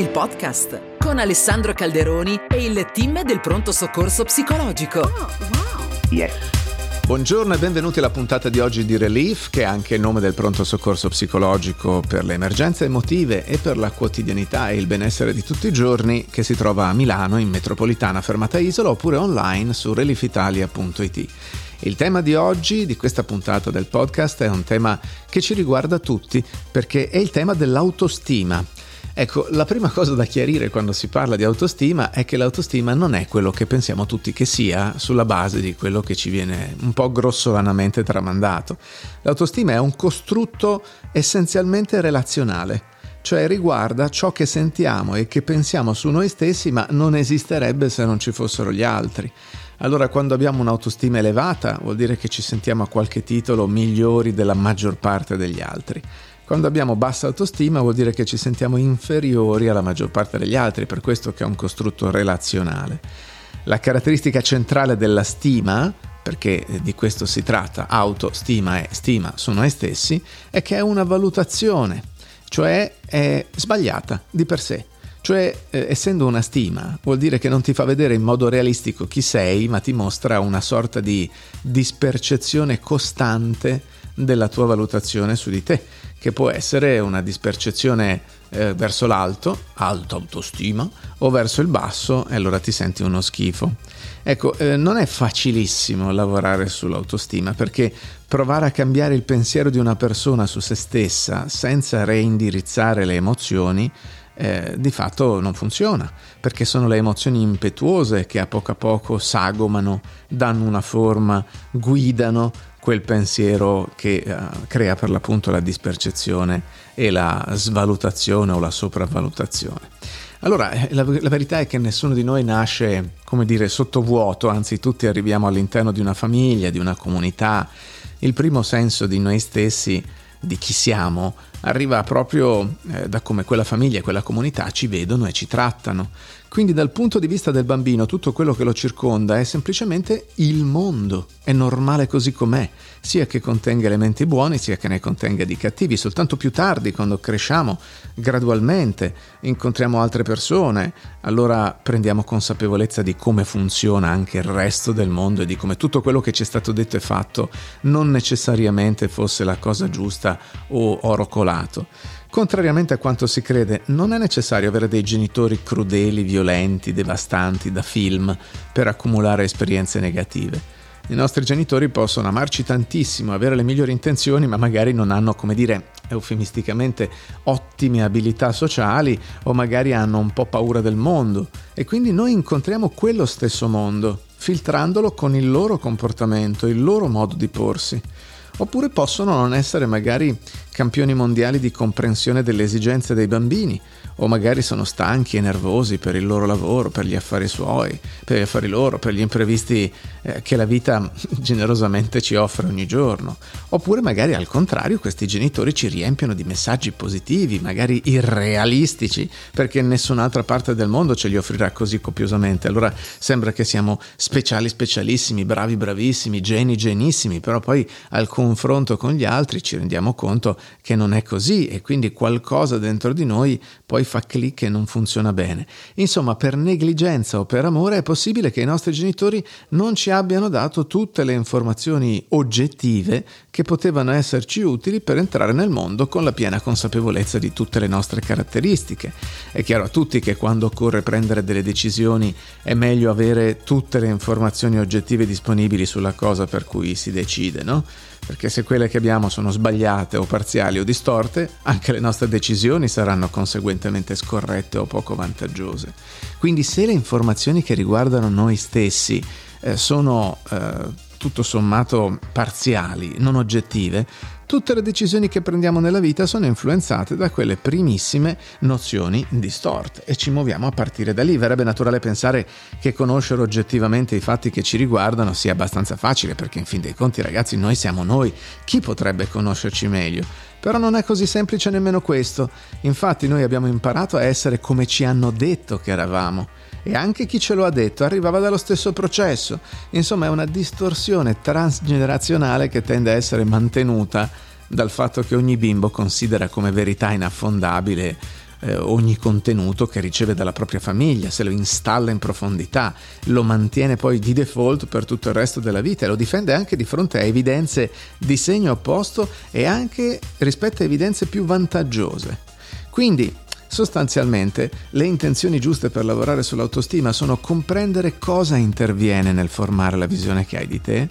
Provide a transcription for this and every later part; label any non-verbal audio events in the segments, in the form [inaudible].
il podcast con Alessandro Calderoni e il team del pronto soccorso psicologico. Oh, wow. Yes. Buongiorno e benvenuti alla puntata di oggi di Relief, che è anche il nome del pronto soccorso psicologico per le emergenze emotive e per la quotidianità e il benessere di tutti i giorni, che si trova a Milano in metropolitana fermata Isola oppure online su reliefitalia.it. Il tema di oggi, di questa puntata del podcast, è un tema che ci riguarda tutti perché è il tema dell'autostima. Ecco, la prima cosa da chiarire quando si parla di autostima è che l'autostima non è quello che pensiamo tutti che sia sulla base di quello che ci viene un po' grossolanamente tramandato. L'autostima è un costrutto essenzialmente relazionale cioè riguarda ciò che sentiamo e che pensiamo su noi stessi, ma non esisterebbe se non ci fossero gli altri. Allora quando abbiamo un'autostima elevata vuol dire che ci sentiamo a qualche titolo migliori della maggior parte degli altri. Quando abbiamo bassa autostima vuol dire che ci sentiamo inferiori alla maggior parte degli altri, per questo che è un costrutto relazionale. La caratteristica centrale della stima, perché di questo si tratta, autostima e stima su noi stessi, è che è una valutazione, cioè è sbagliata di per sé. Cioè, eh, essendo una stima, vuol dire che non ti fa vedere in modo realistico chi sei, ma ti mostra una sorta di dispercezione costante della tua valutazione su di te, che può essere una dispercezione eh, verso l'alto, alta autostima, o verso il basso, e allora ti senti uno schifo. Ecco, eh, non è facilissimo lavorare sull'autostima perché provare a cambiare il pensiero di una persona su se stessa senza reindirizzare le emozioni eh, di fatto non funziona, perché sono le emozioni impetuose che a poco a poco sagomano, danno una forma, guidano quel pensiero che uh, crea per l'appunto la dispercezione e la svalutazione o la sopravvalutazione. Allora, eh, la, la, verità è che nessuno di noi nasce, come dire, sottovuoto, anzi tutti arriviamo all'interno di una famiglia, di una comunità. Il primo senso di noi stessi di chi siamo arriva proprio eh, da come quella famiglia e quella comunità ci vedono e ci trattano. Quindi dal punto di vista del bambino tutto quello che lo circonda è semplicemente il mondo, è normale così com'è, sia che contenga elementi buoni sia che ne contenga di cattivi, soltanto più tardi quando cresciamo gradualmente, incontriamo altre persone, allora prendiamo consapevolezza di come funziona anche il resto del mondo e di come tutto quello che ci è stato detto e fatto non necessariamente fosse la cosa giusta o oro colato. Contrariamente a quanto si crede, non è necessario avere dei genitori crudeli, violenti, devastanti da film per accumulare esperienze negative. I nostri genitori possono amarci tantissimo, avere le migliori intenzioni, ma magari non hanno, come dire, eufemisticamente ottime abilità sociali o magari hanno un po' paura del mondo. E quindi noi incontriamo quello stesso mondo, filtrandolo con il loro comportamento, il loro modo di porsi. Oppure possono non essere magari campioni mondiali di comprensione delle esigenze dei bambini, o magari sono stanchi e nervosi per il loro lavoro, per gli affari suoi, per gli affari loro, per gli imprevisti eh, che la vita [laughs] generosamente ci offre ogni giorno. Oppure magari al contrario questi genitori ci riempiono di messaggi positivi, magari irrealistici, perché nessun'altra parte del mondo ce li offrirà così copiosamente. Allora sembra che siamo speciali specialissimi, bravi bravissimi, geni genissimi, però poi al confronto con gli altri ci rendiamo conto che non è così e quindi qualcosa dentro di noi poi fa clic e non funziona bene. Insomma, per negligenza o per amore è possibile che i nostri genitori non ci abbiano dato tutte le informazioni oggettive che potevano esserci utili per entrare nel mondo con la piena consapevolezza di tutte le nostre caratteristiche. È chiaro a tutti che quando occorre prendere delle decisioni è meglio avere tutte le informazioni oggettive disponibili sulla cosa per cui si decide, no? Perché se quelle che abbiamo sono sbagliate o parziali o distorte, anche le nostre decisioni saranno conseguentemente scorrette o poco vantaggiose. Quindi se le informazioni che riguardano noi stessi eh, sono eh, tutto sommato parziali, non oggettive, tutte le decisioni che prendiamo nella vita sono influenzate da quelle primissime nozioni distorte e ci muoviamo a partire da lì. Verrebbe naturale pensare che conoscere oggettivamente i fatti che ci riguardano sia abbastanza facile perché in fin dei conti ragazzi noi siamo noi, chi potrebbe conoscerci meglio? Però non è così semplice nemmeno questo, infatti noi abbiamo imparato a essere come ci hanno detto che eravamo e anche chi ce lo ha detto arrivava dallo stesso processo. Insomma, è una distorsione transgenerazionale che tende a essere mantenuta dal fatto che ogni bimbo considera come verità inaffondabile eh, ogni contenuto che riceve dalla propria famiglia, se lo installa in profondità, lo mantiene poi di default per tutto il resto della vita e lo difende anche di fronte a evidenze di segno opposto e anche rispetto a evidenze più vantaggiose. Quindi Sostanzialmente, le intenzioni giuste per lavorare sull'autostima sono comprendere cosa interviene nel formare la visione che hai di te,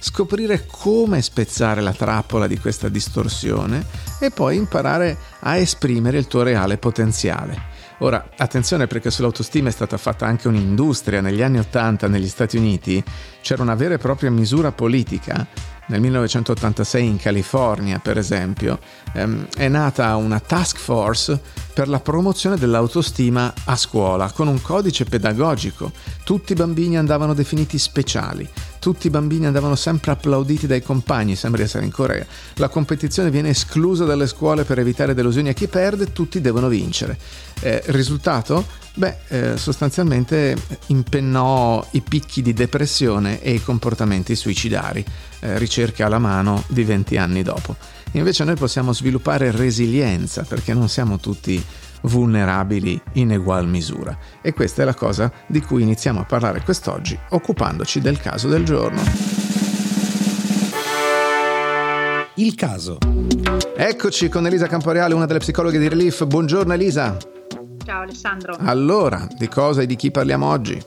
scoprire come spezzare la trappola di questa distorsione e poi imparare a esprimere il tuo reale potenziale. Ora, attenzione perché sull'autostima è stata fatta anche un'industria. Negli anni Ottanta negli Stati Uniti c'era una vera e propria misura politica nel 1986 in California, per esempio, ehm, è nata una task force per la promozione dell'autostima a scuola con un codice pedagogico. Tutti i bambini andavano definiti speciali, tutti i bambini andavano sempre applauditi dai compagni, sembra di essere in Corea. La competizione viene esclusa dalle scuole per evitare delusioni a chi perde, tutti devono vincere. Eh, risultato? Beh, eh, sostanzialmente impennò i picchi di depressione e i comportamenti suicidari, eh, ricerche alla mano di 20 anni dopo. Invece noi possiamo sviluppare resilienza perché non siamo tutti vulnerabili in egual misura. E questa è la cosa di cui iniziamo a parlare quest'oggi, occupandoci del caso del giorno. Il caso. Eccoci con Elisa Camporeale, una delle psicologhe di Relief. Buongiorno Elisa. Ciao Alessandro. Allora, di cosa e di chi parliamo oggi?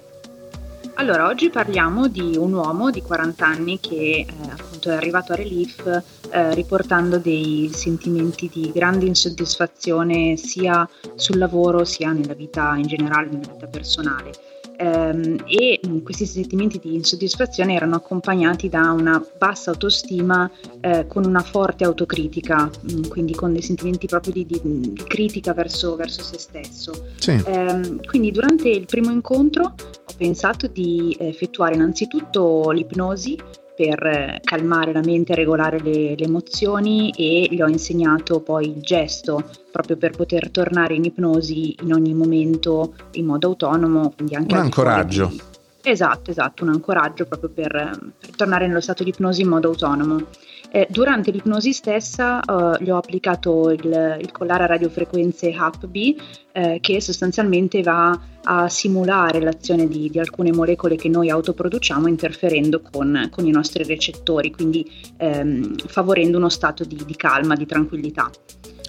Allora, oggi parliamo di un uomo di 40 anni che eh, appunto è arrivato a Relief eh, riportando dei sentimenti di grande insoddisfazione sia sul lavoro sia nella vita in generale, nella vita personale ehm, e mh, questi sentimenti di insoddisfazione erano accompagnati da una bassa autostima eh, con una forte autocritica, mh, quindi con dei sentimenti proprio di, di, di critica verso, verso, se stesso. Sì. Ehm, quindi durante il primo incontro ho pensato di effettuare innanzitutto l'ipnosi per eh, calmare la mente regolare le, le, emozioni e gli ho insegnato poi il gesto proprio per poter tornare in ipnosi in ogni momento in modo autonomo. Quindi anche un ancoraggio. Di... Esatto, esatto, un ancoraggio proprio per, per tornare nello stato di ipnosi in modo autonomo. Eh, durante l'ipnosi stessa eh, gli ho applicato il, il, collare a radiofrequenze HAP-B eh, che sostanzialmente va a simulare l'azione di, di, alcune molecole che noi autoproduciamo interferendo con, con i nostri recettori, quindi ehm, favorendo uno stato di, di, calma, di tranquillità.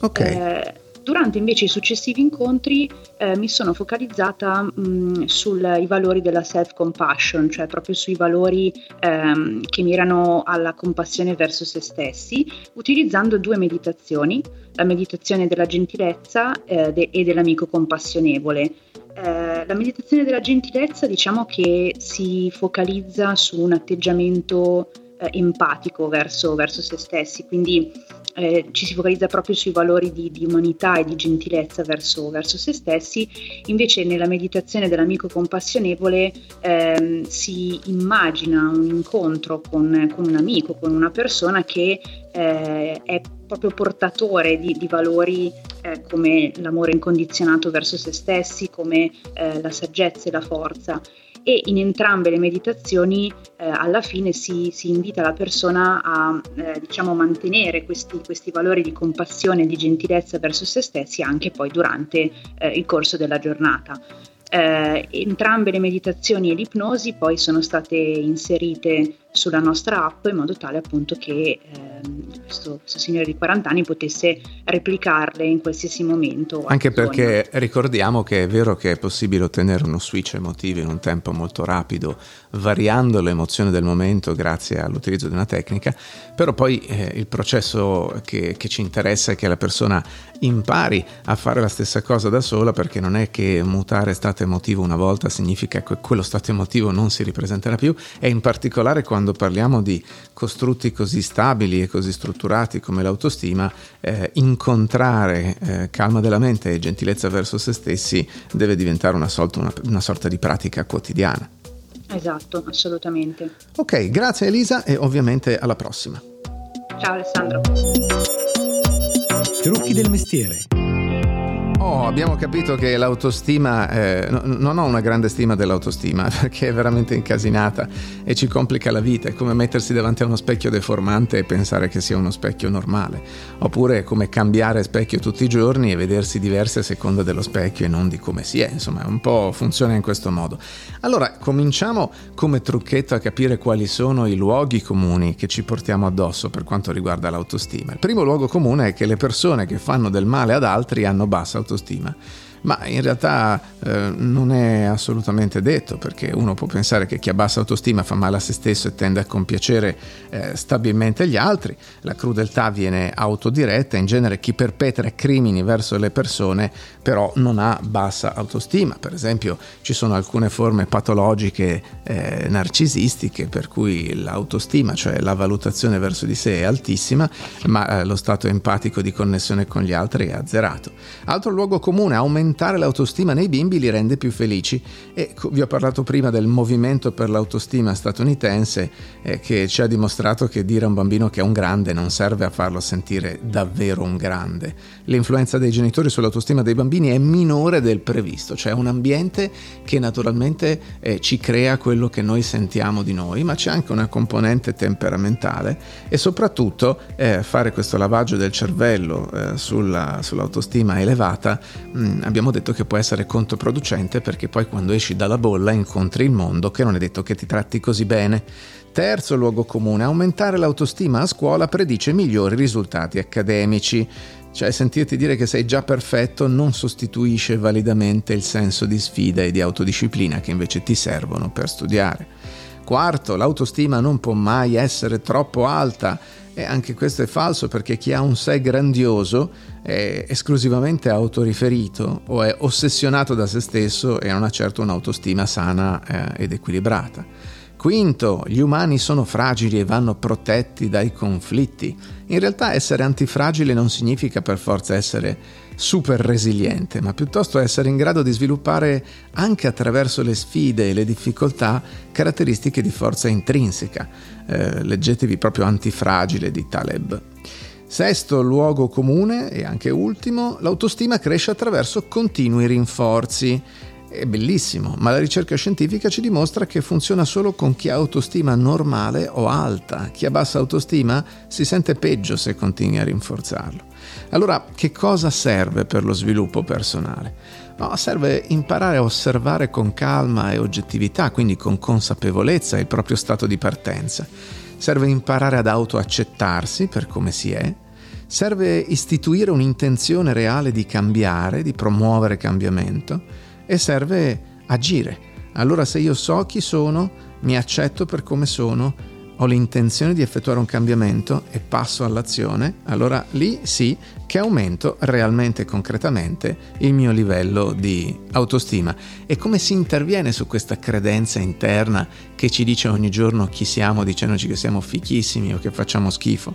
Ok. Durante invece i successivi incontri eh, mi sono focalizzata mh, sui valori della self-compassion, cioè proprio sui valori ehm, che mirano alla compassione verso se stessi, utilizzando due meditazioni, la meditazione della gentilezza eh, de- e dell'amico compassionevole. Eh, la meditazione della gentilezza diciamo che si focalizza su un atteggiamento eh, empatico verso, verso, se stessi, quindi eh, ci si focalizza proprio sui valori di, di umanità e di gentilezza verso, verso, se stessi, invece nella meditazione dell'amico compassionevole ehm, si immagina un incontro con, con, un amico, con una persona che eh, è proprio portatore di, di valori eh, come l'amore incondizionato verso se stessi, come eh, la saggezza e la forza e in entrambe le meditazioni eh, alla fine si, si, invita la persona a eh, diciamo, mantenere questi, questi, valori di compassione e di gentilezza verso se stessi anche poi durante eh, il corso della giornata. Eh, entrambe le meditazioni e l'ipnosi poi sono state inserite sulla nostra app in modo tale appunto che ehm, questo, questo, signore di 40 anni potesse replicarle in qualsiasi momento. Anche perché ricordiamo che è vero che è possibile ottenere uno switch emotivo in un tempo molto rapido, variando l'emozione del momento grazie all'utilizzo di una tecnica, però poi eh, il processo che, che ci interessa è che la persona impari a fare la stessa cosa da sola perché non è che mutare stato emotivo una volta significa che quello stato emotivo non si ripresenterà più e in particolare quando quando parliamo di costrutti così stabili e così strutturati come l'autostima, eh, incontrare eh, calma della mente e gentilezza verso se stessi deve diventare una sorta, una, una sorta di pratica quotidiana. Esatto, assolutamente. Ok, grazie Elisa e ovviamente alla prossima. Ciao Alessandro. Trucchi del mestiere Abbiamo capito che l'autostima, eh, no, non ho una grande stima dell'autostima [laughs] perché è veramente incasinata e ci complica la vita, è come mettersi davanti a uno specchio deformante e pensare che sia uno specchio normale, oppure è come cambiare specchio tutti i giorni e vedersi diversi a seconda dello specchio e non di come si è, insomma un po' funziona in questo modo. Allora cominciamo come trucchetto a capire quali sono i luoghi comuni che ci portiamo addosso per quanto riguarda l'autostima. Il primo luogo comune è che le persone che fanno del male ad altri hanno bassa autostima autoestima. Ma in realtà eh, non è assolutamente detto perché uno può pensare che chi ha bassa autostima fa male a se stesso e tende a compiacere eh, stabilmente gli altri, la crudeltà viene autodiretta, in genere chi perpetra crimini verso le persone però non ha bassa autostima, per esempio ci sono alcune forme patologiche eh, narcisistiche per cui l'autostima, cioè la valutazione verso di sé è altissima, ma eh, lo stato empatico di connessione con gli altri è azzerato. Altro luogo comune, aumentare aumentare l'autostima nei bimbi li rende più felici e vi ho parlato prima del movimento per l'autostima statunitense eh, che ci ha dimostrato che dire a un bambino che è un grande non serve a farlo sentire davvero un grande. L'influenza dei genitori sull'autostima dei bambini è minore del previsto, cioè un ambiente che naturalmente eh, ci crea quello che noi sentiamo di noi, ma c'è anche una componente temperamentale e soprattutto eh, fare questo lavaggio del cervello eh, sulla, sull'autostima elevata mh, mm, abbiamo detto che può essere controproducente perché poi quando esci dalla bolla incontri il mondo che non è detto che ti tratti così bene. Terzo luogo comune, aumentare l'autostima a scuola predice migliori risultati accademici. Cioè sentirti dire che sei già perfetto non sostituisce validamente il senso di sfida e di autodisciplina che invece ti servono per studiare. Quarto, l'autostima non può mai essere troppo alta e anche questo è falso perché chi ha un sé grandioso è esclusivamente autoriferito o è ossessionato da se stesso e non ha certo un'autostima sana eh, ed equilibrata. Quinto, gli umani sono fragili e vanno protetti dai conflitti. In realtà essere antifragile non significa per forza essere super resiliente, ma piuttosto essere in grado di sviluppare anche attraverso le sfide e le difficoltà caratteristiche di forza intrinseca. Eh, leggetevi proprio Antifragile di Taleb. Sesto luogo comune e anche ultimo, l'autostima cresce attraverso continui rinforzi. È bellissimo, ma la ricerca scientifica ci dimostra che funziona solo con chi ha autostima normale o alta. Chi ha bassa autostima si sente peggio se continui a rinforzarlo. Allora, che cosa serve per lo sviluppo personale? No, serve imparare a osservare con calma e oggettività, quindi con consapevolezza il proprio stato di partenza. Serve imparare ad autoaccettarsi per come si è. Serve istituire un'intenzione reale di cambiare, di promuovere cambiamento e serve agire. Allora se io so chi sono, mi accetto per come sono, ho l'intenzione di effettuare un cambiamento e passo all'azione, allora lì sì che aumento realmente e concretamente il mio livello di autostima. E come si interviene su questa credenza interna che ci dice ogni giorno chi siamo, dicendoci che siamo fichissimi o che facciamo schifo?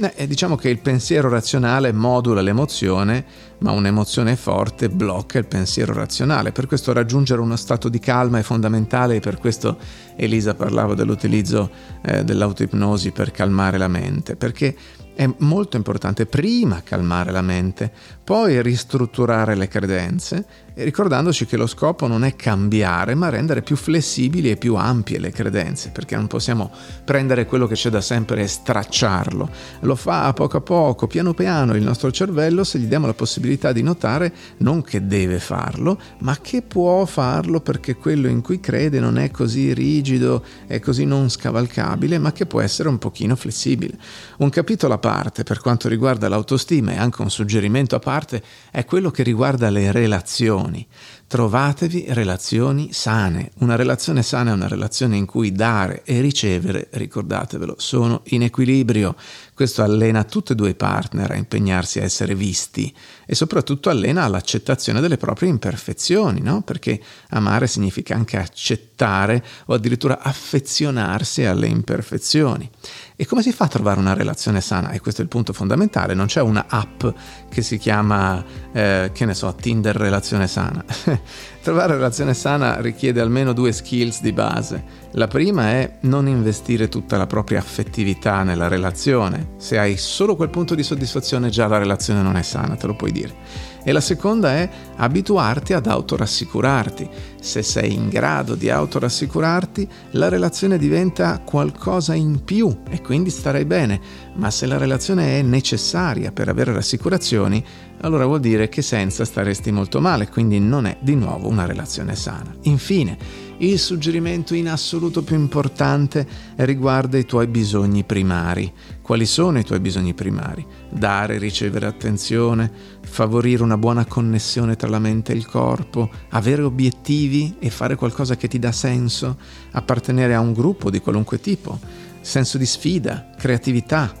Eh, diciamo che il pensiero razionale modula l'emozione, ma un'emozione forte blocca il pensiero razionale. Per questo raggiungere uno stato di calma è fondamentale e per questo Elisa parlava dell'utilizzo eh, dell'autoipnosi per calmare la mente, perché è molto importante prima calmare la mente, poi ristrutturare le credenze, ricordandoci che lo scopo non è cambiare, ma rendere più flessibili e più ampie le credenze, perché non possiamo prendere quello che c'è da sempre e stracciarlo. Lo fa a poco a poco, piano piano il nostro cervello se gli diamo la possibilità di notare non che deve farlo, ma che può farlo perché quello in cui crede non è così rigido, è così non scavalcabile, ma che può essere un pochino flessibile. Un capitolo a parte per quanto riguarda l'autostima e anche un suggerimento a parte è quello che riguarda le relazioni. Trovatevi relazioni sane. Una relazione sana è una relazione in cui dare e ricevere, ricordatevelo, sono in equilibrio. Questo allena tutti e due i partner a impegnarsi a essere visti e soprattutto allena all'accettazione delle proprie imperfezioni, no? Perché amare significa anche accettare o addirittura affezionarsi alle imperfezioni. E come si fa a trovare una relazione sana? E questo è il punto fondamentale, non c'è una app che si chiama, eh, che ne so, Tinder relazione sana. [laughs] trovare relazione sana richiede almeno due skills di base. La prima è non investire tutta la propria affettività nella relazione. Se hai solo quel punto di soddisfazione già la relazione non è sana, te lo puoi dire. E la seconda è abituarti ad autorassicurarti. Se sei in grado di autorassicurarti, la relazione diventa qualcosa in più e quindi starai bene. Ma se la relazione è necessaria per avere rassicurazioni, allora vuol dire che senza staresti molto male, quindi non è di nuovo una relazione sana. Infine, il suggerimento in assoluto più importante riguarda i tuoi bisogni primari. Quali sono i tuoi bisogni primari? Dare e ricevere attenzione, favorire una buona connessione tra la mente e il corpo, avere obiettivi e fare qualcosa che ti dà senso, appartenere a un gruppo di qualunque tipo, senso di sfida, creatività,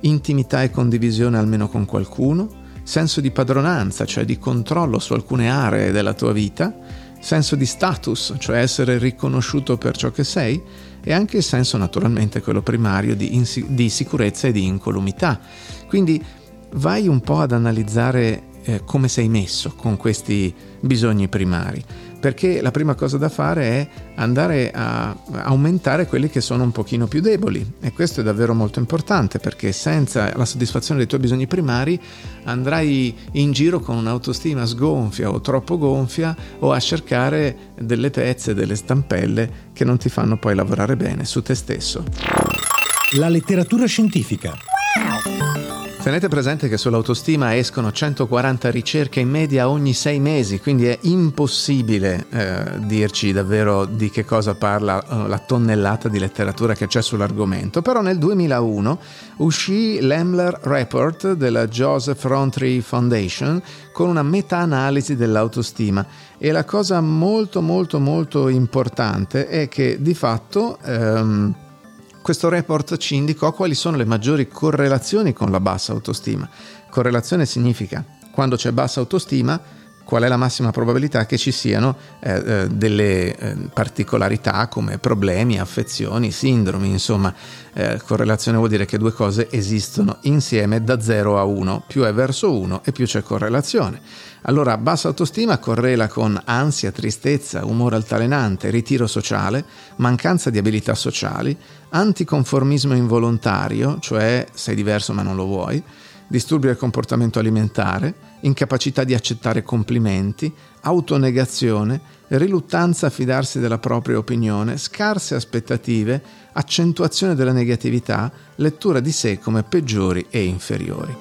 intimità e condivisione almeno con qualcuno, senso di padronanza, cioè di controllo su alcune aree della tua vita, senso di status, cioè essere riconosciuto per ciò che sei, e anche il senso naturalmente quello primario di, insi- di sicurezza e di incolumità. Quindi vai un po' ad analizzare eh, come sei messo con questi bisogni primari perché la prima cosa da fare è andare a aumentare quelli che sono un pochino più deboli e questo è davvero molto importante perché senza la soddisfazione dei tuoi bisogni primari andrai in giro con un'autostima sgonfia o troppo gonfia o a cercare delle pezze, delle stampelle che non ti fanno poi lavorare bene su te stesso. La letteratura scientifica. Tenete presente che sull'autostima escono 140 ricerche in media ogni sei mesi, quindi è impossibile eh, dirci davvero di che cosa parla eh, la tonnellata di letteratura che c'è sull'argomento. Però nel 2001 uscì l'Emler Report della Joseph Rowntree Foundation con una meta-analisi dell'autostima e la cosa molto molto molto importante è che di fatto... Ehm, questo report ci indicò quali sono le maggiori correlazioni con la bassa autostima. Correlazione significa quando c'è bassa autostima qual è la massima probabilità che ci siano eh, eh, delle eh, particolarità come problemi, affezioni, sindromi, insomma, eh, correlazione vuol dire che due cose esistono insieme da 0 a 1, più è verso 1 e più c'è correlazione. Allora, bassa autostima correla con ansia, tristezza, umore altalenante, ritiro sociale, mancanza di abilità sociali, anticonformismo involontario, cioè sei diverso ma non lo vuoi, disturbi del comportamento alimentare, incapacità di accettare complimenti, autonegazione, riluttanza a fidarsi della propria opinione, scarse aspettative, accentuazione della negatività, lettura di sé come peggiori e inferiori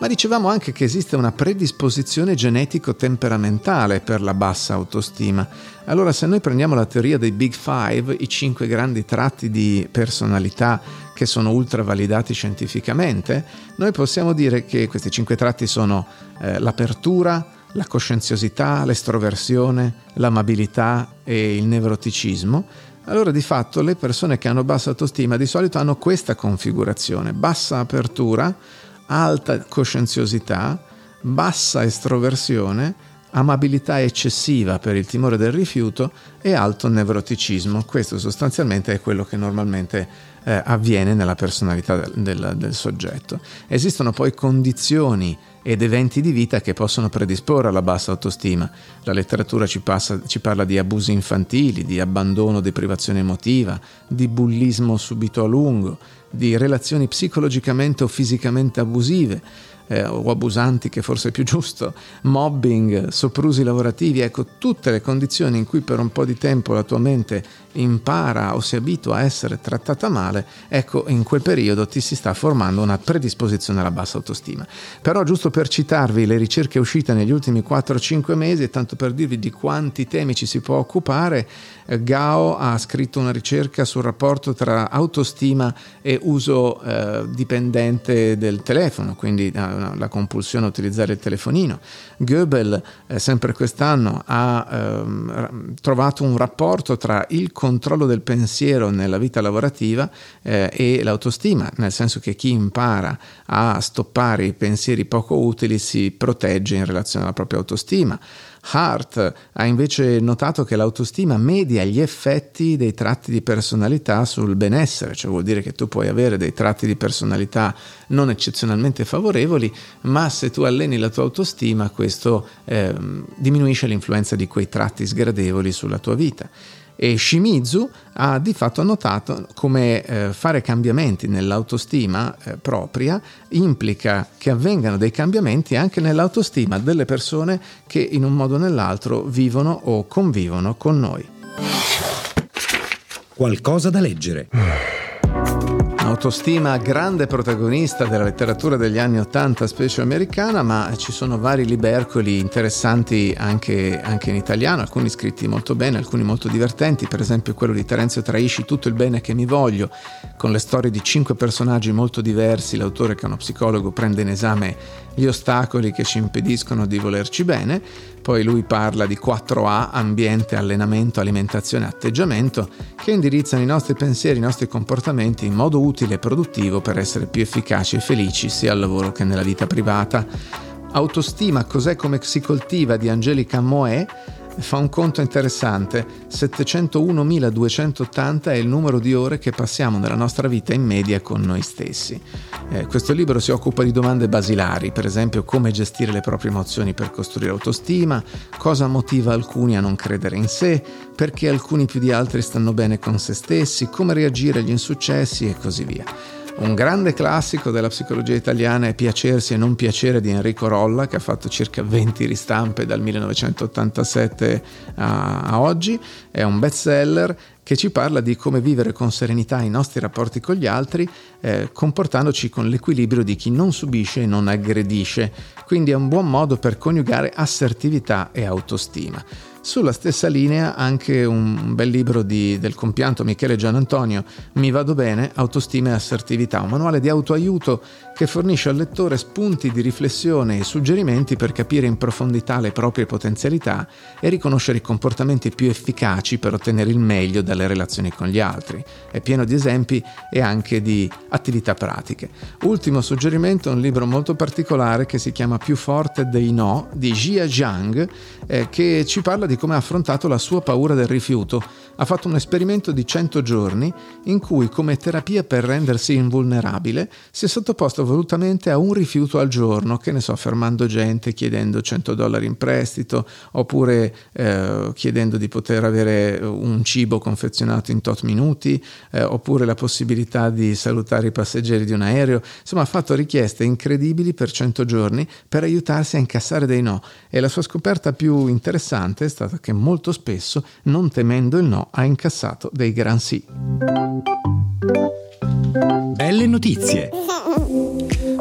ma dicevamo anche che esiste una predisposizione genetico-temperamentale per la bassa autostima. Allora se noi prendiamo la teoria dei Big Five, i cinque grandi tratti di personalità che sono ultra validati scientificamente, noi possiamo dire che questi cinque tratti sono eh, l'apertura, la coscienziosità, l'estroversione, l'amabilità e il nevroticismo, allora di fatto le persone che hanno bassa autostima di solito hanno questa configurazione, bassa apertura, alta coscienziosità, bassa estroversione, amabilità eccessiva per il timore del rifiuto e alto nevroticismo. Questo sostanzialmente è quello che normalmente eh, avviene nella personalità del, del, del, soggetto. Esistono poi condizioni ed eventi di vita che possono predisporre alla bassa autostima. La letteratura ci, passa, ci parla di abusi infantili, di abbandono, deprivazione emotiva, di bullismo subito a lungo, di relazioni psicologicamente o fisicamente abusive eh, o abusanti, che forse è più [laughs] giusto, mobbing, soprusi lavorativi, ecco tutte le condizioni in cui per un po' di tempo la tua mente impara o si abitua a essere trattata male, ecco in quel periodo ti si sta formando una predisposizione alla bassa autostima. Però giusto per citarvi le ricerche uscite negli ultimi 4-5 mesi tanto per dirvi di quanti temi ci si può occupare, Gao ha scritto una ricerca sul rapporto tra autostima e uso eh, dipendente del telefono, quindi eh, la compulsione a utilizzare il telefonino. Goebel, eh, sempre quest'anno, ha ehm, trovato un rapporto tra il controllo del pensiero nella vita lavorativa eh, e l'autostima, nel senso che chi impara a stoppare i pensieri poco utili si protegge in relazione alla propria autostima. Hart ha invece notato che l'autostima media gli effetti dei tratti di personalità sul benessere, cioè vuol dire che tu puoi avere dei tratti di personalità non eccezionalmente favorevoli, ma se tu alleni la tua autostima questo eh, diminuisce l'influenza di quei tratti sgradevoli sulla tua vita. E Shimizu ha di fatto notato come eh, fare cambiamenti nell'autostima eh, propria implica che avvengano dei cambiamenti anche nell'autostima delle persone che in un modo o nell'altro vivono o convivono con noi. Qualcosa da leggere. [sighs] Autostima grande protagonista della letteratura degli anni Ottanta, specie americana, ma ci sono vari libercoli interessanti anche, anche, in italiano, alcuni scritti molto bene, alcuni molto divertenti, per esempio quello di Terenzio Traisci, Tutto il bene che mi voglio, con le storie di cinque personaggi molto diversi, l'autore che è uno psicologo prende in esame gli ostacoli che ci impediscono di volerci bene, poi lui parla di 4A, ambiente, allenamento, alimentazione, atteggiamento, che indirizzano i nostri pensieri, i nostri comportamenti in modo utile e produttivo per essere più efficaci e felici sia al lavoro che nella vita privata. Autostima, cos'è come si coltiva di Angelica Moe, fa un conto interessante. 701.280 è il numero di ore che passiamo nella nostra vita in media con noi stessi. Eh, questo libro si occupa di domande basilari, per esempio come gestire le proprie emozioni per costruire autostima, cosa motiva alcuni a non credere in sé, perché alcuni più di altri stanno bene con se stessi, come reagire agli insuccessi e così via. Un grande classico della psicologia italiana è Piacersi e non piacere di Enrico Rolla, che ha fatto circa 20 ristampe dal 1987 a, a oggi. È un bestseller che ci parla di come vivere con serenità i nostri rapporti con gli altri, eh, comportandoci con l'equilibrio di chi non subisce e non aggredisce. Quindi è un buon modo per coniugare assertività e autostima. Sulla stessa linea anche un bel libro di, del compianto Michele Gianantonio, Mi vado bene, autostima e assertività, un manuale di autoaiuto che fornisce al lettore spunti di riflessione e suggerimenti per capire in profondità le proprie potenzialità e riconoscere i comportamenti più efficaci per ottenere il meglio dalle relazioni con gli altri. È pieno di esempi e anche di attività pratiche. Ultimo suggerimento, un libro molto particolare che si chiama Più forte dei no di Jia Zhang, eh, che ci parla di come ha affrontato la sua paura del rifiuto. Ha fatto un esperimento di 100 giorni in cui, come terapia per rendersi invulnerabile, si è sottoposto volutamente a un rifiuto al giorno, che ne so, fermando gente, chiedendo 100 dollari in prestito, oppure eh, chiedendo di poter avere un cibo confezionato in tot minuti, eh, oppure la possibilità di salutare i passeggeri di un aereo. Insomma, ha fatto richieste incredibili per 100 giorni per aiutarsi a incassare dei no. E la sua scoperta più interessante è stata stata che molto spesso, non temendo il no, ha incassato dei gran sì. Belle notizie!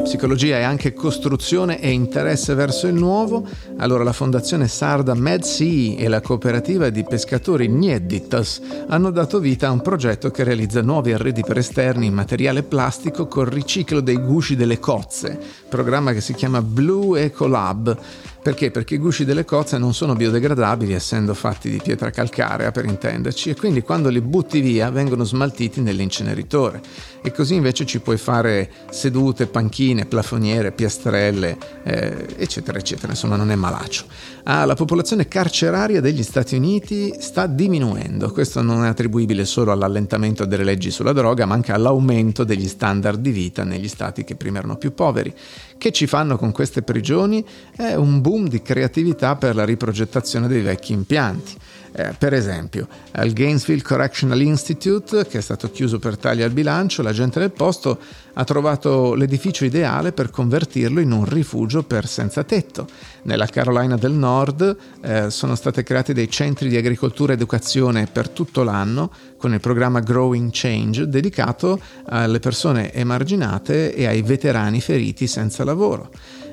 Psicologia è anche costruzione e interesse verso il nuovo, allora la Fondazione Sarda MedSea e la cooperativa di pescatori Nieditas hanno dato vita a un progetto che realizza nuovi arredi per esterni in materiale plastico col riciclo dei gusci delle cozze, programma che si chiama Blue Eco Lab perché? Perché i gusci delle cozze non sono biodegradabili essendo fatti di pietra calcarea per intenderci e quindi quando li butti via vengono smaltiti nell'inceneritore e così invece ci puoi fare sedute, panchine, plafoniere, piastrelle eh, eccetera eccetera, insomma non è malaccio. Ah, la popolazione carceraria degli Stati Uniti sta diminuendo, questo non è attribuibile solo all'allentamento delle leggi sulla droga ma anche all'aumento degli standard di vita negli stati che prima erano più poveri. Che ci fanno con queste prigioni? È un boom di creatività per la riprogettazione dei vecchi impianti. Eh, per esempio, al Gainesville Correctional Institute, che è stato chiuso per tagli al bilancio, la gente del posto ha trovato l'edificio ideale per convertirlo in un rifugio per senza tetto. Nella Carolina del Nord eh, sono stati creati dei centri di agricoltura ed educazione per tutto l'anno con il programma Growing Change dedicato alle persone emarginate e ai veterani feriti senza lavoro.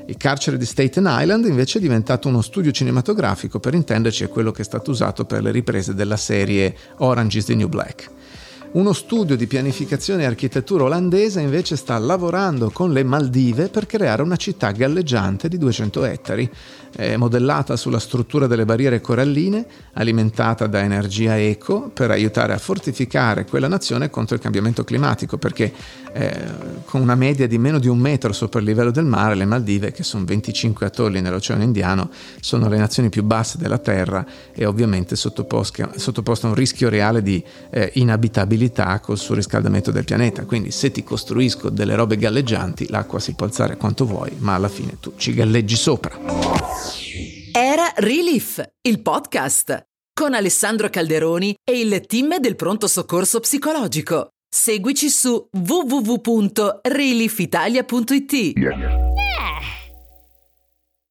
Il carcere di Staten Island invece è diventato uno studio cinematografico, per intenderci è quello che è stato usato per le riprese della serie Orange is the New Black. Uno studio di pianificazione e architettura olandese invece sta lavorando con le Maldive per creare una città galleggiante di 200 ettari, eh, modellata sulla struttura delle barriere coralline, alimentata da energia eco per aiutare a fortificare quella nazione contro il cambiamento climatico, perché eh, con una media di meno di un metro sopra il livello del mare, le Maldive, che sono 25 atolli nell'Oceano Indiano, sono le nazioni più basse della Terra e ovviamente sottoposte a un rischio reale di eh, inabitabilità stabilità col surriscaldamento del pianeta. Quindi se ti costruisco delle robe galleggianti, l'acqua si può alzare quanto vuoi, ma alla fine tu ci galleggi sopra. Era Relief, il podcast con Alessandro Calderoni e il team del pronto soccorso psicologico. Seguici su www.reliefitalia.it.